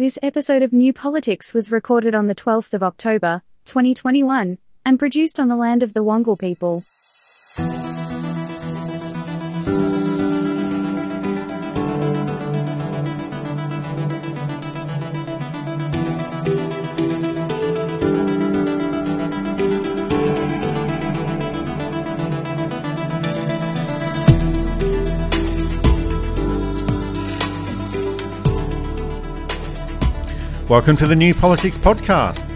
This episode of New Politics was recorded on the 12th of October, 2021, and produced on the land of the Wangal people. Welcome to the New Politics Podcast.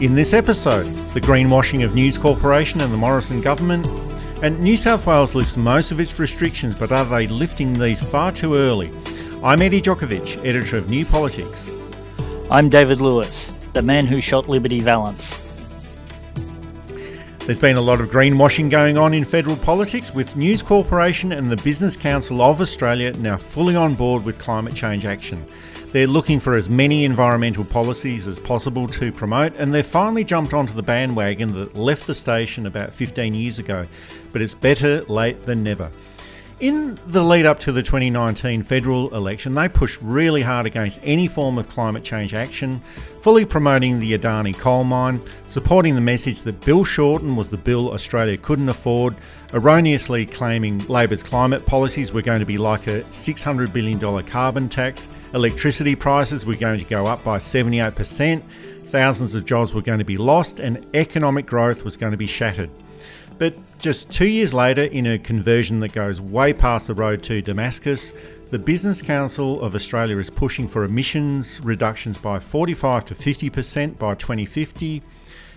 In this episode, the greenwashing of News Corporation and the Morrison government, and New South Wales lifts most of its restrictions, but are they lifting these far too early? I'm Eddie Djokovic, editor of New Politics. I'm David Lewis, the man who shot Liberty Valance. There's been a lot of greenwashing going on in federal politics, with News Corporation and the Business Council of Australia now fully on board with climate change action. They're looking for as many environmental policies as possible to promote, and they've finally jumped onto the bandwagon that left the station about 15 years ago. But it's better late than never. In the lead up to the 2019 federal election, they pushed really hard against any form of climate change action, fully promoting the Adani coal mine, supporting the message that Bill Shorten was the bill Australia couldn't afford, erroneously claiming Labor's climate policies were going to be like a $600 billion carbon tax, electricity prices were going to go up by 78%, thousands of jobs were going to be lost, and economic growth was going to be shattered. But just two years later, in a conversion that goes way past the road to Damascus, the Business Council of Australia is pushing for emissions reductions by 45 to 50% by 2050.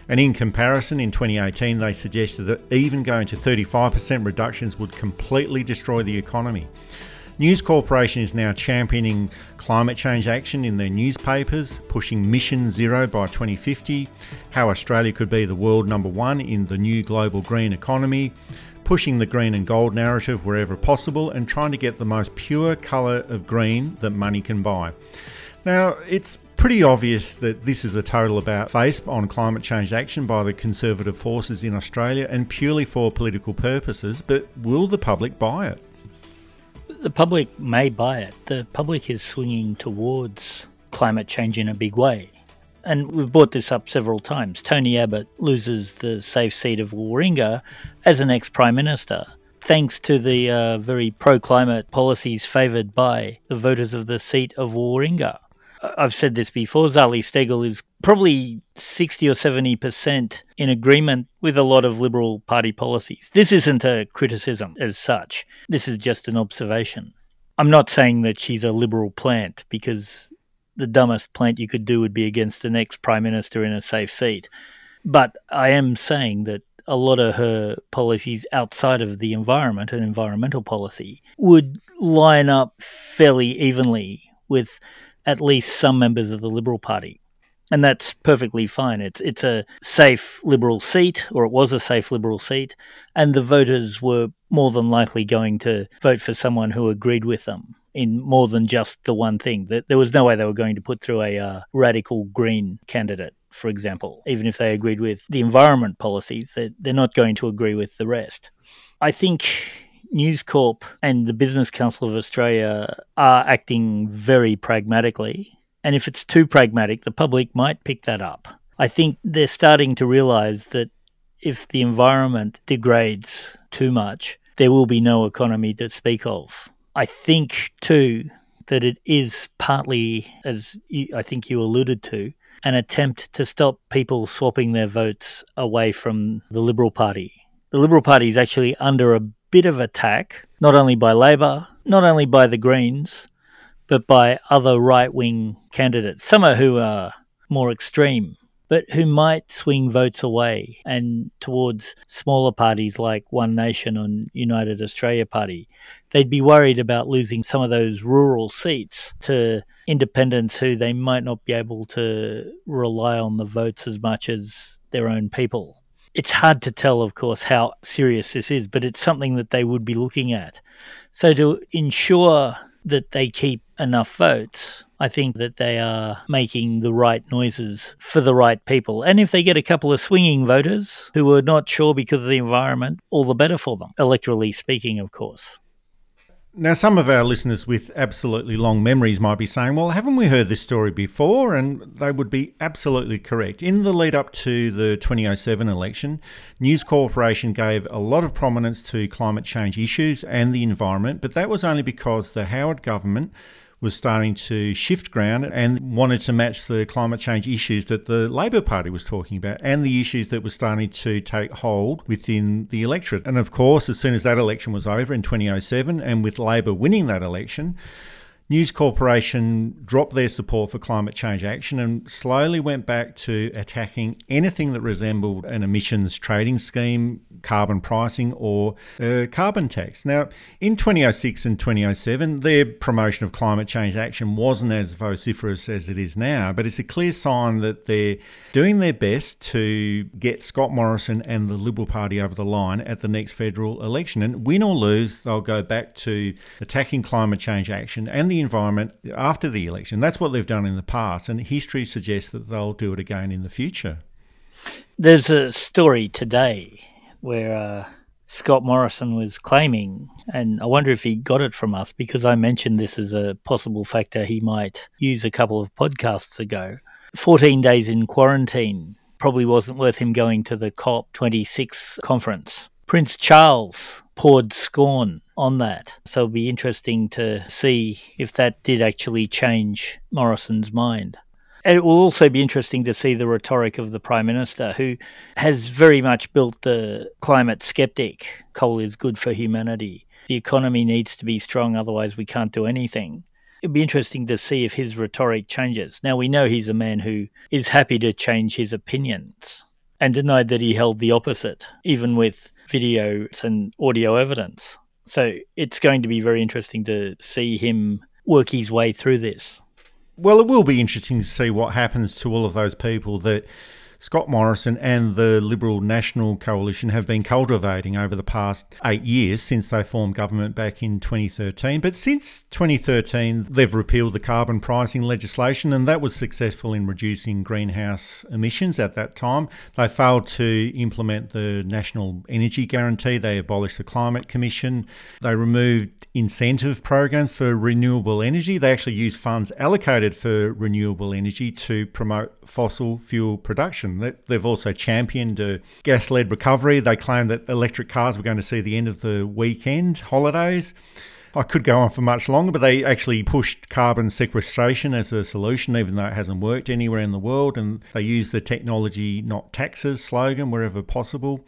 And in comparison, in 2018, they suggested that even going to 35% reductions would completely destroy the economy. News Corporation is now championing climate change action in their newspapers, pushing Mission Zero by 2050, how Australia could be the world number one in the new global green economy, pushing the green and gold narrative wherever possible, and trying to get the most pure colour of green that money can buy. Now, it's pretty obvious that this is a total about face on climate change action by the conservative forces in Australia and purely for political purposes, but will the public buy it? the public may buy it. The public is swinging towards climate change in a big way. And we've brought this up several times. Tony Abbott loses the safe seat of Warringah as an ex Prime Minister, thanks to the uh, very pro climate policies favoured by the voters of the seat of Warringah. I've said this before, Zali Steggall is probably 60 or 70% in agreement with a lot of Liberal Party policies. This isn't a criticism as such, this is just an observation. I'm not saying that she's a Liberal plant because the dumbest plant you could do would be against the next Prime Minister in a safe seat. But I am saying that a lot of her policies outside of the environment and environmental policy would line up fairly evenly with at least some members of the Liberal Party. And that's perfectly fine. It's it's a safe Liberal seat, or it was a safe Liberal seat, and the voters were more than likely going to vote for someone who agreed with them in more than just the one thing. That there was no way they were going to put through a uh, radical Green candidate, for example, even if they agreed with the environment policies. They're not going to agree with the rest. I think News Corp and the Business Council of Australia are acting very pragmatically. And if it's too pragmatic, the public might pick that up. I think they're starting to realize that if the environment degrades too much, there will be no economy to speak of. I think, too, that it is partly, as you, I think you alluded to, an attempt to stop people swapping their votes away from the Liberal Party. The Liberal Party is actually under a bit of attack, not only by Labor, not only by the Greens, but by other right wing candidates. Some are who are more extreme, but who might swing votes away and towards smaller parties like One Nation and United Australia Party. They'd be worried about losing some of those rural seats to independents who they might not be able to rely on the votes as much as their own people. It's hard to tell, of course, how serious this is, but it's something that they would be looking at. So, to ensure that they keep enough votes, I think that they are making the right noises for the right people. And if they get a couple of swinging voters who are not sure because of the environment, all the better for them, electorally speaking, of course. Now, some of our listeners with absolutely long memories might be saying, well, haven't we heard this story before? And they would be absolutely correct. In the lead up to the 2007 election, News Corporation gave a lot of prominence to climate change issues and the environment, but that was only because the Howard government was starting to shift ground and wanted to match the climate change issues that the Labor Party was talking about and the issues that were starting to take hold within the electorate. And of course, as soon as that election was over in 2007, and with Labor winning that election, News Corporation dropped their support for climate change action and slowly went back to attacking anything that resembled an emissions trading scheme, carbon pricing, or a carbon tax. Now, in 2006 and 2007, their promotion of climate change action wasn't as vociferous as it is now, but it's a clear sign that they're doing their best to get Scott Morrison and the Liberal Party over the line at the next federal election. And win or lose, they'll go back to attacking climate change action and the environment after the election. That's what they've done in the past, and history suggests that they'll do it again in the future. There's a story today where uh, Scott Morrison was claiming, and I wonder if he got it from us because I mentioned this as a possible factor he might use a couple of podcasts ago. 14 days in quarantine probably wasn't worth him going to the COP26 conference. Prince Charles poured scorn on that. So it'll be interesting to see if that did actually change Morrison's mind. And it will also be interesting to see the rhetoric of the Prime Minister, who has very much built the climate skeptic coal is good for humanity. The economy needs to be strong, otherwise, we can't do anything. It'd be interesting to see if his rhetoric changes. Now, we know he's a man who is happy to change his opinions and denied that he held the opposite, even with videos and audio evidence. So it's going to be very interesting to see him work his way through this. Well, it will be interesting to see what happens to all of those people that Scott Morrison and the Liberal National Coalition have been cultivating over the past eight years since they formed government back in 2013. But since 2013, they've repealed the carbon pricing legislation, and that was successful in reducing greenhouse emissions at that time. They failed to implement the National Energy Guarantee, they abolished the Climate Commission, they removed incentive programs for renewable energy. They actually used funds allocated for renewable energy to promote fossil fuel production. They've also championed gas led recovery. They claim that electric cars were going to see the end of the weekend holidays. I could go on for much longer, but they actually pushed carbon sequestration as a solution, even though it hasn't worked anywhere in the world. And they use the technology, not taxes slogan wherever possible.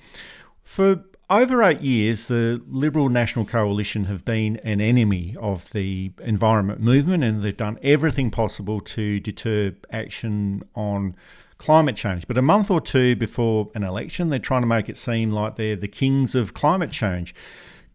For over eight years, the Liberal National Coalition have been an enemy of the environment movement and they've done everything possible to deter action on climate change. But a month or two before an election, they're trying to make it seem like they're the kings of climate change.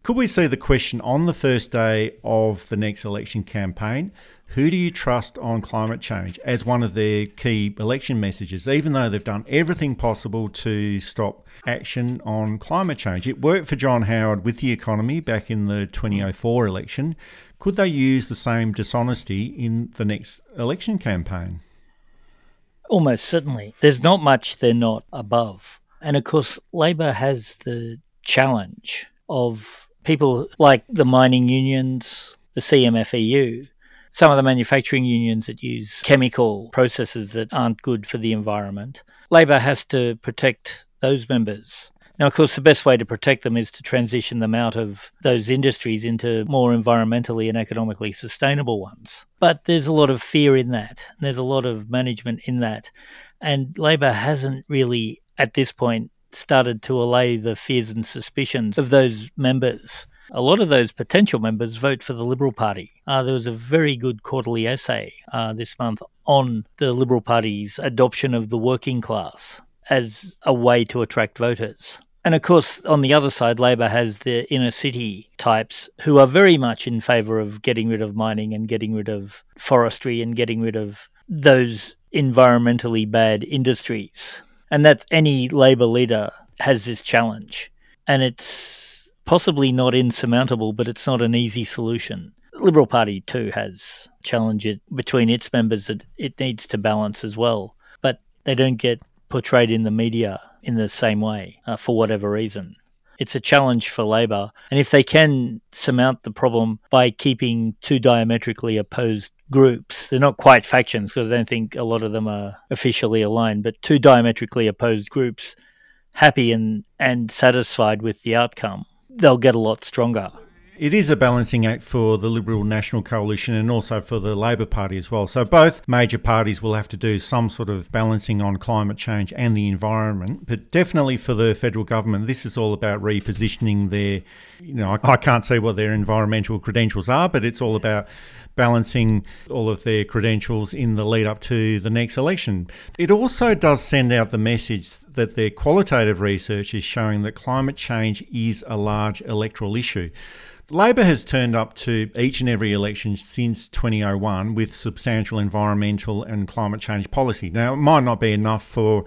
Could we see the question on the first day of the next election campaign? Who do you trust on climate change as one of their key election messages, even though they've done everything possible to stop action on climate change? It worked for John Howard with the economy back in the 2004 election. Could they use the same dishonesty in the next election campaign? Almost certainly. There's not much they're not above. And of course, Labor has the challenge of people like the mining unions, the CMFEU, some of the manufacturing unions that use chemical processes that aren't good for the environment. Labor has to protect those members. Now, of course, the best way to protect them is to transition them out of those industries into more environmentally and economically sustainable ones. But there's a lot of fear in that. There's a lot of management in that. And Labor hasn't really, at this point, started to allay the fears and suspicions of those members. A lot of those potential members vote for the Liberal Party. Uh, there was a very good quarterly essay uh, this month on the Liberal Party's adoption of the working class as a way to attract voters. And of course, on the other side, Labor has the inner city types who are very much in favour of getting rid of mining and getting rid of forestry and getting rid of those environmentally bad industries and that any Labor leader has this challenge. And it's possibly not insurmountable, but it's not an easy solution. The Liberal Party, too, has challenges between its members that it needs to balance as well. But they don't get portrayed in the media in the same way uh, for whatever reason. It's a challenge for Labor. And if they can surmount the problem by keeping two diametrically opposed groups, they're not quite factions because I don't think a lot of them are officially aligned, but two diametrically opposed groups happy and, and satisfied with the outcome, they'll get a lot stronger. It is a balancing act for the Liberal National Coalition and also for the Labor Party as well. So both major parties will have to do some sort of balancing on climate change and the environment. But definitely for the federal government, this is all about repositioning their, you know, I, I can't say what their environmental credentials are, but it's all about balancing all of their credentials in the lead up to the next election. It also does send out the message that their qualitative research is showing that climate change is a large electoral issue. Labor has turned up to each and every election since 2001 with substantial environmental and climate change policy. Now, it might not be enough for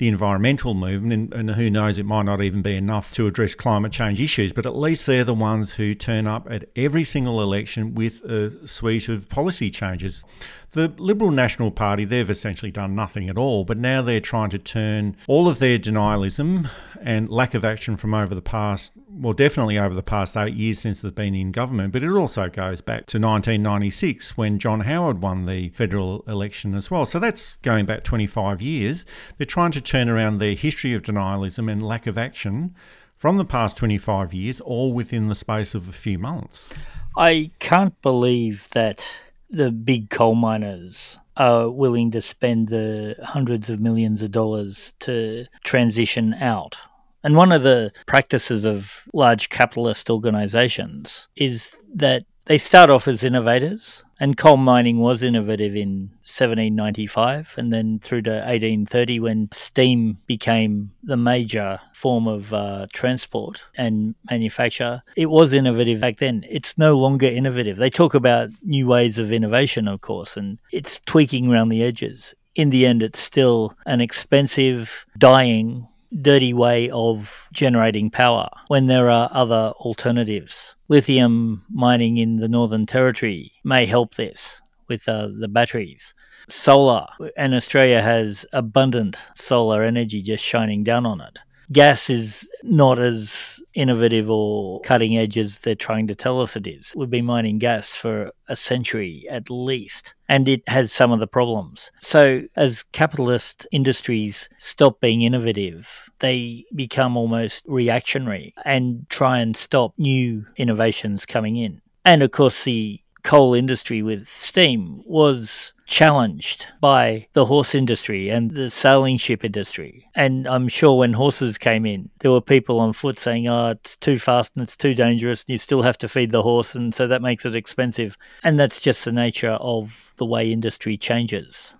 the environmental movement, and, and, who knows, it might not even be enough to address climate change issues, but at least they're the ones who turn up at every single election with a suite of policy changes. The Liberal National Party, they've essentially done nothing at all, but now they're trying to turn all of their denialism and lack of action from over the past, well, definitely over the past eight years since they've been in government, but it also goes back to 1996 when John Howard won the federal election as well. So that's going back 25 years. They're trying to turn around their history of denialism and lack of action from the past 25 years, all within the space of a few months. I can't believe that the big coal miners are willing to spend the hundreds of millions of dollars to transition out. And one of the practices of large capitalist organizations is that they start off as innovators and coal mining was innovative in 1795 and then through to 1830 when steam became the major form of uh, transport and manufacture. It was innovative back then. It's no longer innovative. They talk about new ways of innovation, of course, and it's tweaking around the edges. In the end, it's still an expensive, dying dirty way of generating power when there are other alternatives. Lithium mining in the Northern Territory may help this with uh, the batteries. Solar, and Australia has abundant solar energy just shining down on it gas is not as innovative or cutting edge as they're trying to tell us it is. We've been mining gas for a century at least, and it has some of the problems. So, as capitalist industries stop being innovative, they become almost reactionary and try and stop new innovations coming in. And of course, the coal industry with steam was challenged by the horse industry and the sailing ship industry. And I'm sure when horses came in, there were people on foot saying, oh, it's too fast and it's too dangerous, and you still have to feed the horse, and so that makes it expensive. And that's just the nature of the way industry changes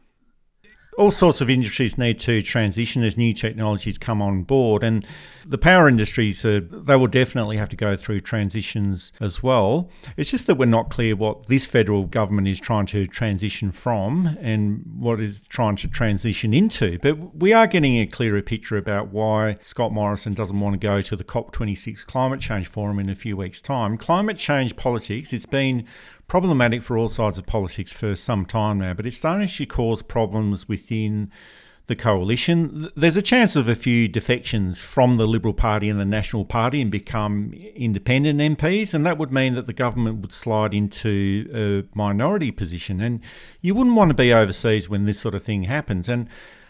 all sorts of industries need to transition as new technologies come on board, and the power industries uh, they will definitely have to go through transitions as well. It's just that we're not clear what this federal government is trying to transition from and what is trying to transition into. But we are getting a clearer picture about why Scott Morrison doesn't want to go to the COP26 climate change forum in a few weeks' time. Climate change politics, it's been problematic for all sides of politics for some time now, but it's starting to cause problems within the coalition. There's a chance of a few defections from the Liberal Party and the National Party and become independent MPs, and that would mean that the government would slide into a minority position. And you wouldn't want to be overseas when this sort of thing happens. And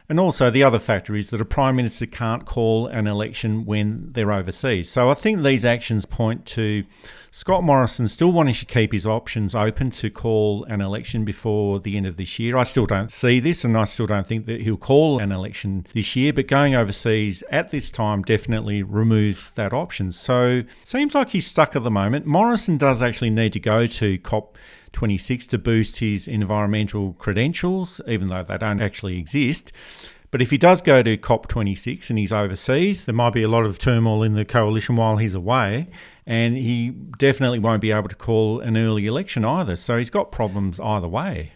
and also, the other factor is that a Prime Minister can't call an election when they're overseas. So I think these actions point to Scott Morrison still wanting to keep his options open to call an election before the end of this year. I still don't see this, and I still don't think that he'll call an election this year. But going overseas at this time definitely removes that option. So seems like he's stuck at the moment. Morrison does actually need to go to COP 26 to boost his environmental credentials, even though they don't actually exist. But if he does go to COP26 and he's overseas, there might be a lot of turmoil in the coalition while he's away, and he definitely won't be able to call an early election either. So he's got problems either way.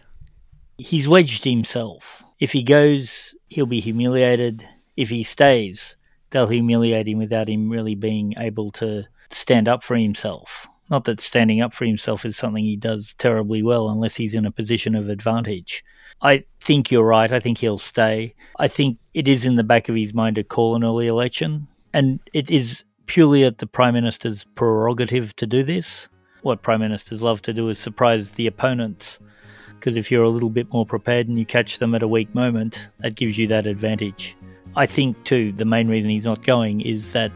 He's wedged himself. If he goes, he'll be humiliated. If he stays, they'll humiliate him without him really being able to stand up for himself. Not that standing up for himself is something he does terribly well unless he's in a position of advantage. I think you're right. I think he'll stay. I think it is in the back of his mind to call an early election. And it is purely at the Prime Minister's prerogative to do this. What Prime Ministers love to do is surprise the opponents, because if you're a little bit more prepared and you catch them at a weak moment, that gives you that advantage. I think, too, the main reason he's not going is that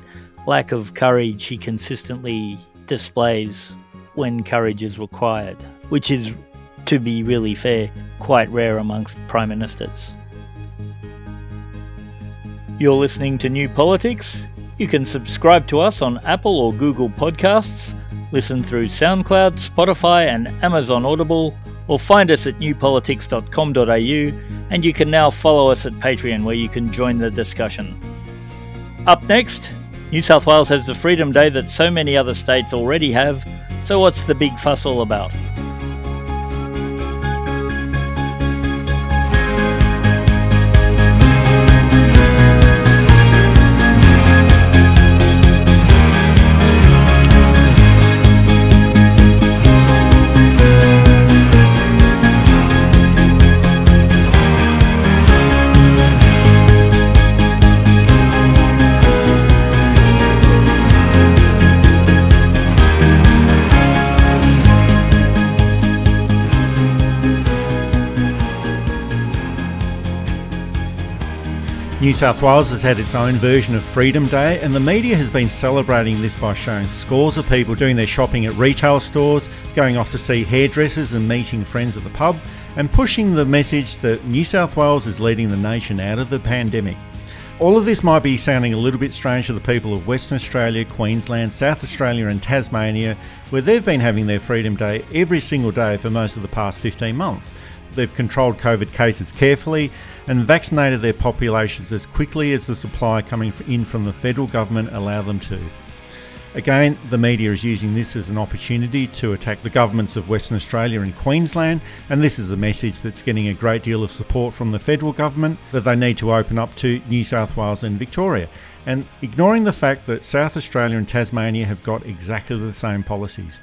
lack of courage he consistently displays when courage is required, which is, to be really fair, quite rare amongst prime ministers. You're listening to New Politics. You can subscribe to us on Apple or Google Podcasts, listen through SoundCloud, Spotify, and Amazon Audible, or find us at newpolitics.com.au, and you can now follow us at Patreon where you can join the discussion. Up next, New South Wales has the Freedom Day that so many other states already have, so what's the big fuss all about? New South Wales has had its own version of Freedom Day, and the media has been celebrating this by showing scores of people doing their shopping at retail stores, going off to see hairdressers, and meeting friends at the pub, and pushing the message that New South Wales is leading the nation out of the pandemic. All of this might be sounding a little bit strange to the people of Western Australia, Queensland, South Australia, and Tasmania, where they've been having their Freedom Day every single day for most of the past 15 months. They've controlled COVID cases carefully and vaccinated their populations as quickly as the supply coming in from the federal government allow them to. Again, the media is using this as an opportunity to attack the governments of Western Australia and Queensland, and this is a message that's getting a great deal of support from the federal government that they need to open up to New South Wales and Victoria. And ignoring the fact that South Australia and Tasmania have got exactly the same policies.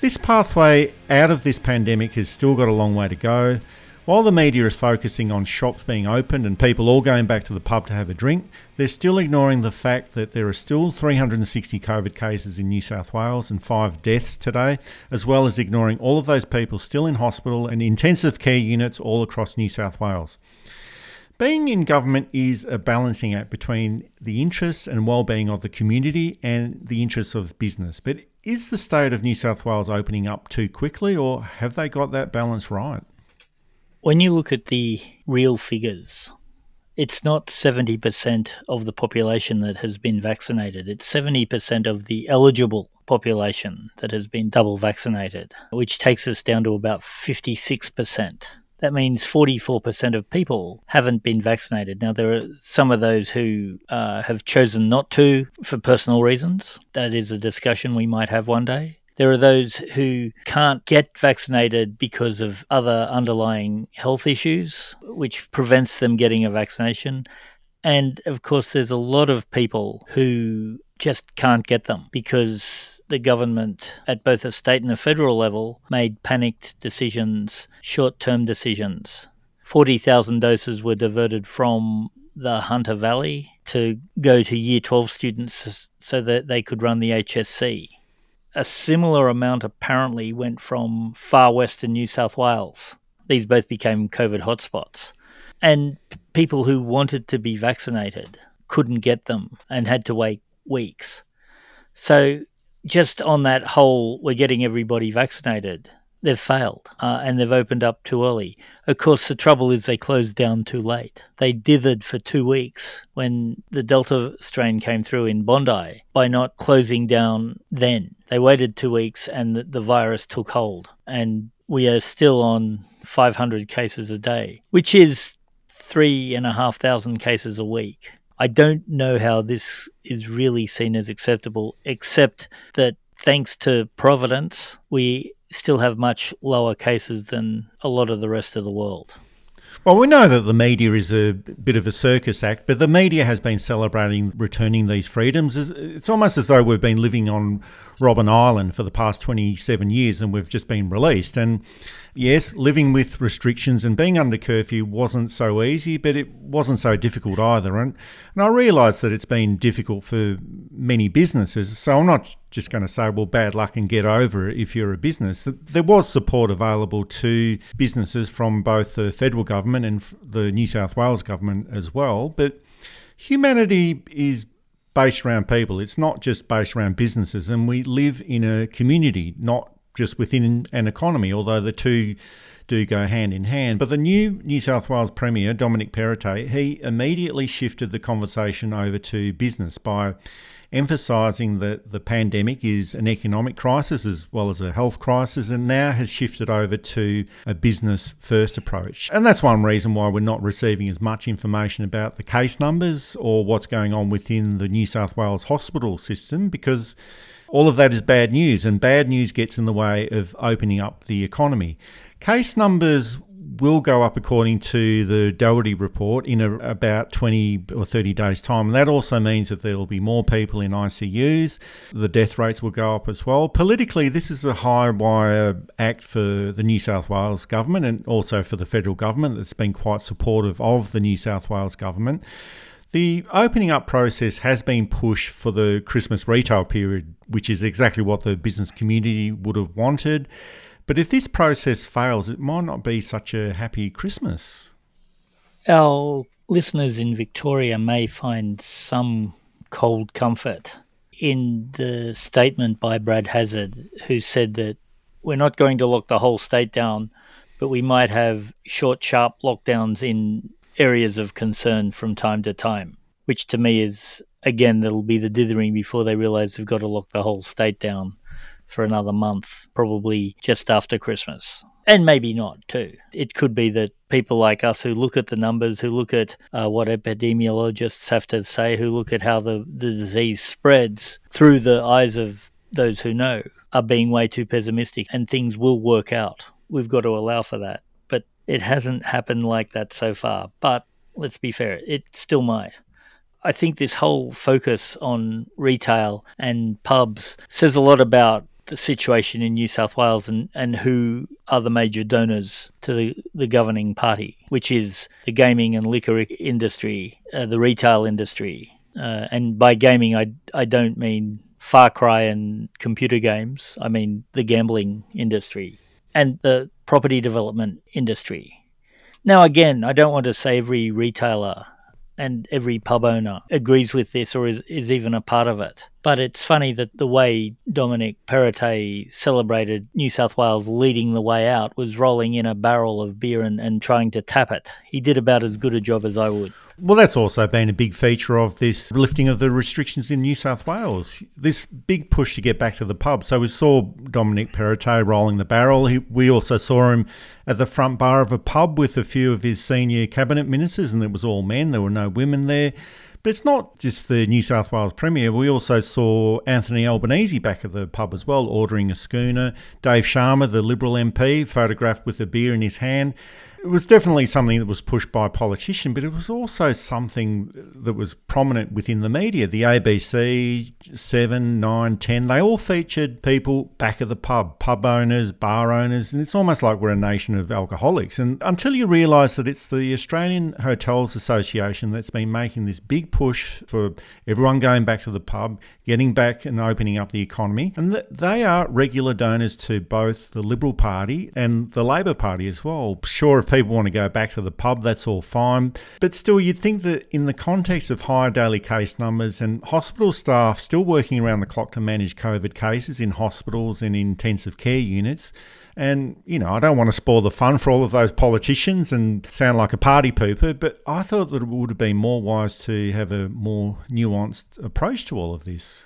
This pathway out of this pandemic has still got a long way to go. While the media is focusing on shops being opened and people all going back to the pub to have a drink, they're still ignoring the fact that there are still 360 COVID cases in New South Wales and five deaths today, as well as ignoring all of those people still in hospital and intensive care units all across New South Wales. Being in government is a balancing act between the interests and well-being of the community and the interests of business. But is the state of New South Wales opening up too quickly, or have they got that balance right? When you look at the real figures, it's not 70% of the population that has been vaccinated. It's 70% of the eligible population that has been double vaccinated, which takes us down to about 56%. That means 44% of people haven't been vaccinated. Now, there are some of those who uh, have chosen not to for personal reasons. That is a discussion we might have one day. There are those who can't get vaccinated because of other underlying health issues, which prevents them getting a vaccination. And of course, there's a lot of people who just can't get them because the government at both a state and a federal level made panicked decisions, short term decisions. 40,000 doses were diverted from the Hunter Valley to go to year 12 students so that they could run the HSC. A similar amount apparently went from far western New South Wales. These both became COVID hotspots. And people who wanted to be vaccinated couldn't get them and had to wait weeks. So just on that whole, we're getting everybody vaccinated. They've failed uh, and they've opened up too early. Of course, the trouble is they closed down too late. They dithered for two weeks when the Delta strain came through in Bondi by not closing down then. They waited two weeks and the, the virus took hold. And we are still on 500 cases a day, which is three and a half thousand cases a week. I don't know how this is really seen as acceptable, except that thanks to Providence, we still have much lower cases than a lot of the rest of the world. Well, we know that the media is a bit of a circus act, but the media has been celebrating returning these freedoms. It's almost as though we've been living on Robben Island for the past 27 years and we've just been released. And yes, living with restrictions and being under curfew wasn't so easy, but it wasn't so difficult either. And, and I realise that it's been difficult for many businesses. So I'm not just going to say, well, bad luck and get over it if you're a business. There was support available to businesses from both the federal government and the New South Wales government as well. But humanity is based around people. It's not just based around businesses. And we live in a community, not just within an economy, although the two do go hand in hand. But the new New South Wales Premier, Dominic Perrottet, he immediately shifted the conversation over to business by emphasising that the pandemic is an economic crisis as well as a health crisis and now has shifted over to a business first approach. And that's one reason why we're not receiving as much information about the case numbers or what's going on within the New South Wales hospital system because all of that is bad news, and bad news gets in the way of opening up the economy. Case numbers will go up according to the Doherty report in a, about 20 or 30 days' time. And that also means that there will be more people in ICUs. The death rates will go up as well. Politically, this is a high wire act for the New South Wales government and also for the federal government that's been quite supportive of the New South Wales government. The opening up process has been pushed for the Christmas retail period, which is exactly what the business community would have wanted. But if this process fails, it might not be such a happy Christmas. Our listeners in Victoria may find some cold comfort in the statement by Brad Hazzard, who said that we're not going to lock the whole state down, but we might have short, sharp lockdowns in areas of concern from time to time, which to me is, again, that'll be the dithering before they realize they've got to lock the whole state down for another month, probably just after Christmas. And maybe not, too. It could be that people like us who look at the numbers, who look at uh, what epidemiologists have to say, who look at how the, the disease spreads through the eyes of those who know, are being way too pessimistic and things will work out. We've got to allow for that. It hasn't happened like that so far. But let's be fair, it still might. I think this whole focus on retail and pubs says a lot about the situation in New South Wales and, and who are the major donors to the, the governing party, which is the gaming and liquor industry, uh, the retail industry. Uh, and by gaming, I, I don't mean Far Cry and computer games, I mean the gambling industry and the property development industry. Now, again, I don't want to say every retailer and every pub owner agrees with this or is, is even a part of it. But it's funny that the way Dominic Perrottet celebrated New South Wales leading the way out was rolling in a barrel of beer and, and trying to tap it. He did about as good a job as I would. Well, that's also been a big feature of this lifting of the restrictions in New South Wales. This big push to get back to the pub. So we saw Dominic Perrottet rolling the barrel. He, we also saw him at the front bar of a pub with a few of his senior cabinet ministers, and it was all men. There were no women there. But it's not just the New South Wales Premier. We also saw Anthony Albanese back at the pub as well, ordering a schooner. Dave Sharma, the Liberal MP, photographed with a beer in his hand. It was definitely something that was pushed by a politician, but it was also something that was prominent within the media. The ABC, 7, 9, 10, they all featured people back at the pub, pub owners, bar owners, and it's almost like we're a nation of alcoholics. And until you realise that it's the Australian Hotels Association that's been making this big push for everyone going back to the pub, getting back and opening up the economy, and they are regular donors to both the Liberal Party and the Labor Party as well. Sure, people want to go back to the pub, that's all fine. But still, you'd think that in the context of higher daily case numbers and hospital staff still working around the clock to manage COVID cases in hospitals and intensive care units, and, you know, I don't want to spoil the fun for all of those politicians and sound like a party pooper, but I thought that it would have been more wise to have a more nuanced approach to all of this.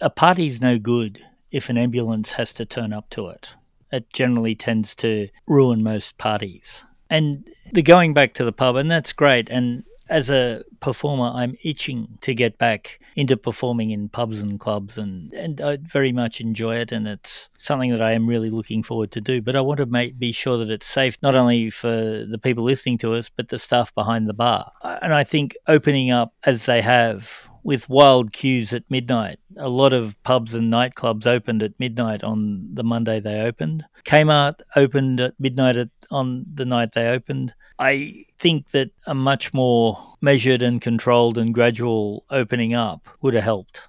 A party's no good if an ambulance has to turn up to it it generally tends to ruin most parties. And the going back to the pub, and that's great. And as a performer, I'm itching to get back into performing in pubs and clubs, and, and I very much enjoy it. And it's something that I am really looking forward to do. But I want to make, be sure that it's safe, not only for the people listening to us, but the staff behind the bar. And I think opening up as they have with wild queues at midnight. A lot of pubs and nightclubs opened at midnight on the Monday they opened. Kmart opened at midnight at, on the night they opened. I think that a much more measured and controlled and gradual opening up would have helped.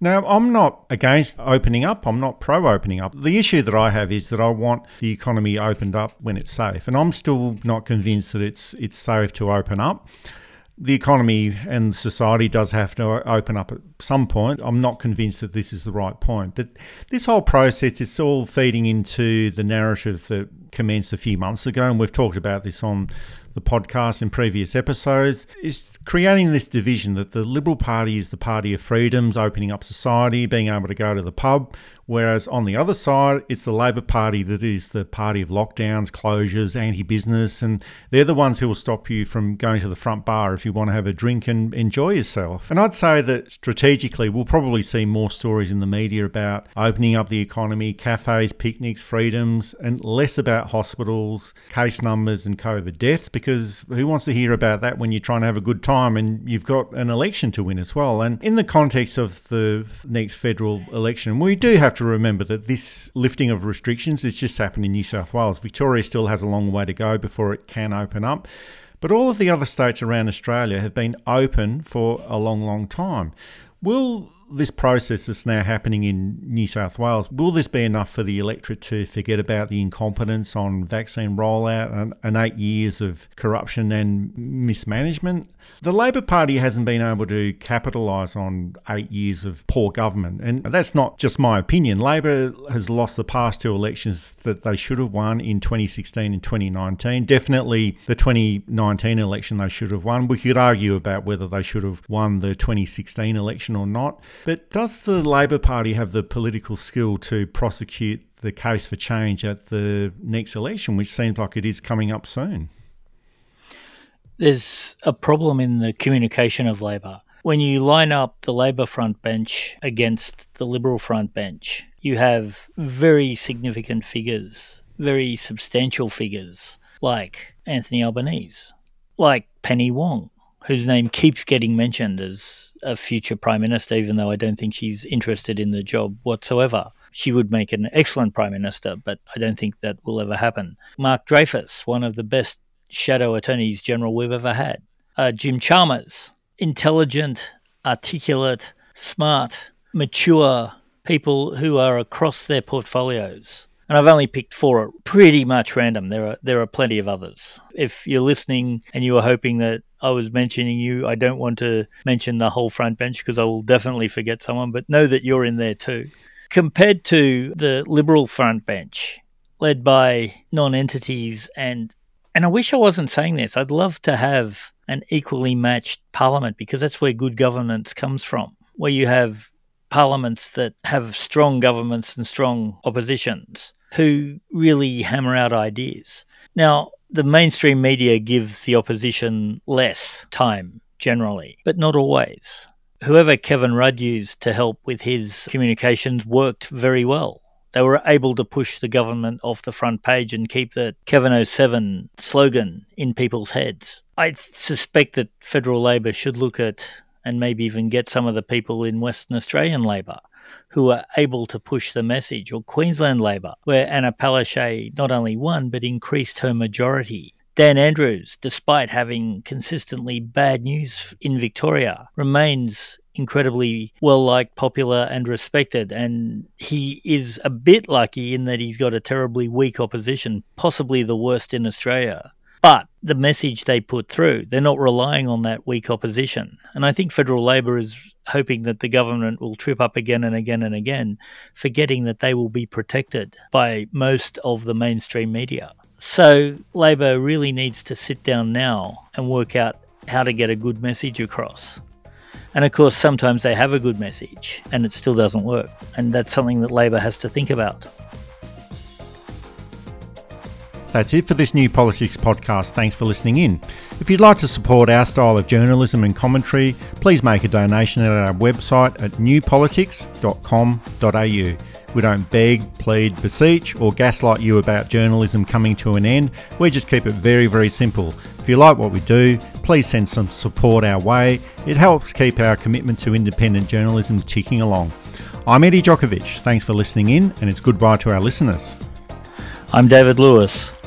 Now, I'm not against opening up. I'm not pro opening up. The issue that I have is that I want the economy opened up when it's safe, and I'm still not convinced that it's it's safe to open up. The economy and society does have to open up at some point. I'm not convinced that this is the right point, but this whole process is all feeding into the narrative that commenced a few months ago, and we've talked about this on the podcast in previous episodes, is creating this division that the Liberal Party is the party of freedoms, opening up society, being able to go to the pub, whereas on the other side, it's the Labor Party that is the party of lockdowns, closures, anti business, and they're the ones who will stop you from going to the front bar if you want to have a drink and enjoy yourself. And I'd say that strategically, we'll probably see more stories in the media about opening up the economy, cafes, picnics, freedoms, and less about hospitals, case numbers, and COVID deaths because who wants to hear about that when you're trying to have a good time and you've got an election to win as well? And in the context of the next federal election, we do have to remember that this lifting of restrictions has just happened in New South Wales. Victoria still has a long way to go before it can open up. But all of the other states around Australia have been open for a long, long time. Will this process that's now happening in New South Wales, will this be enough for the electorate to forget about the incompetence on vaccine rollout and, and eight years of corruption and mismanagement? The Labor Party hasn't been able to capitalise on eight years of poor government. And that's not just my opinion. Labor has lost the past two elections that they should have won in 2016 and 2019. Definitely the 2019 election they should have won. We could argue about whether they should have won the 2016 election or not. But does the Labor Party have the political skill to prosecute the case for change at the next election, which seems like it is coming up soon? There's a problem in the communication of Labor. When you line up the Labor front bench against the Liberal front bench, you have very significant figures, very substantial figures, like Anthony Albanese, like Penny Wong, whose name keeps getting mentioned as a future prime minister, even though I don't think she's interested in the job whatsoever. She would make an excellent prime minister, but I don't think that will ever happen. Mark Dreyfus, one of the best shadow attorneys general we've ever had. Uh, Jim Chalmers, intelligent, articulate, smart, mature people who are across their portfolios and I've only picked four pretty much random. There are there are plenty of others. If you're listening and you were hoping that I was mentioning you, I don't want to mention the whole front bench because I will definitely forget someone, but know that you're in there too. Compared to the Liberal front bench, led by non-entities and and I wish I wasn't saying this. I'd love to have an equally matched parliament because that's where good governance comes from, where you have parliaments that have strong governments and strong oppositions who really hammer out ideas. Now, the mainstream media gives the opposition less time generally, but not always. Whoever Kevin Rudd used to help with his communications worked very well. They were able to push the government off the front page and keep the Kevin 07 slogan in people's heads. I suspect that federal Labor should look at and maybe even get some of the people in Western Australian Labor who were able to push the message, or Queensland Labor, where Anna Palaszczuk not only won but increased her majority. Dan Andrews, despite having consistently bad news in Victoria, remains incredibly well liked, popular, and respected. And he is a bit lucky in that he's got a terribly weak opposition, possibly the worst in Australia. But the message they put through, they're not relying on that weak opposition. And I think federal Labor is hoping that the government will trip up again and again and again, forgetting that they will be protected by most of the mainstream media. So Labor really needs to sit down now and work out how to get a good message across. And of course, sometimes they have a good message and it still doesn't work. And that's something that Labor has to think about. That's it for this new politics podcast. Thanks for listening in. If you'd like to support our style of journalism and commentary, please make a donation at our website at newpolitics.com.au. We don't beg, plead, beseech, or gaslight you about journalism coming to an end. We just keep it very, very simple. If you like what we do, please send some support our way. It helps keep our commitment to independent journalism ticking along. I'm Eddie Djokovic. Thanks for listening in, and it's goodbye to our listeners. I'm David Lewis.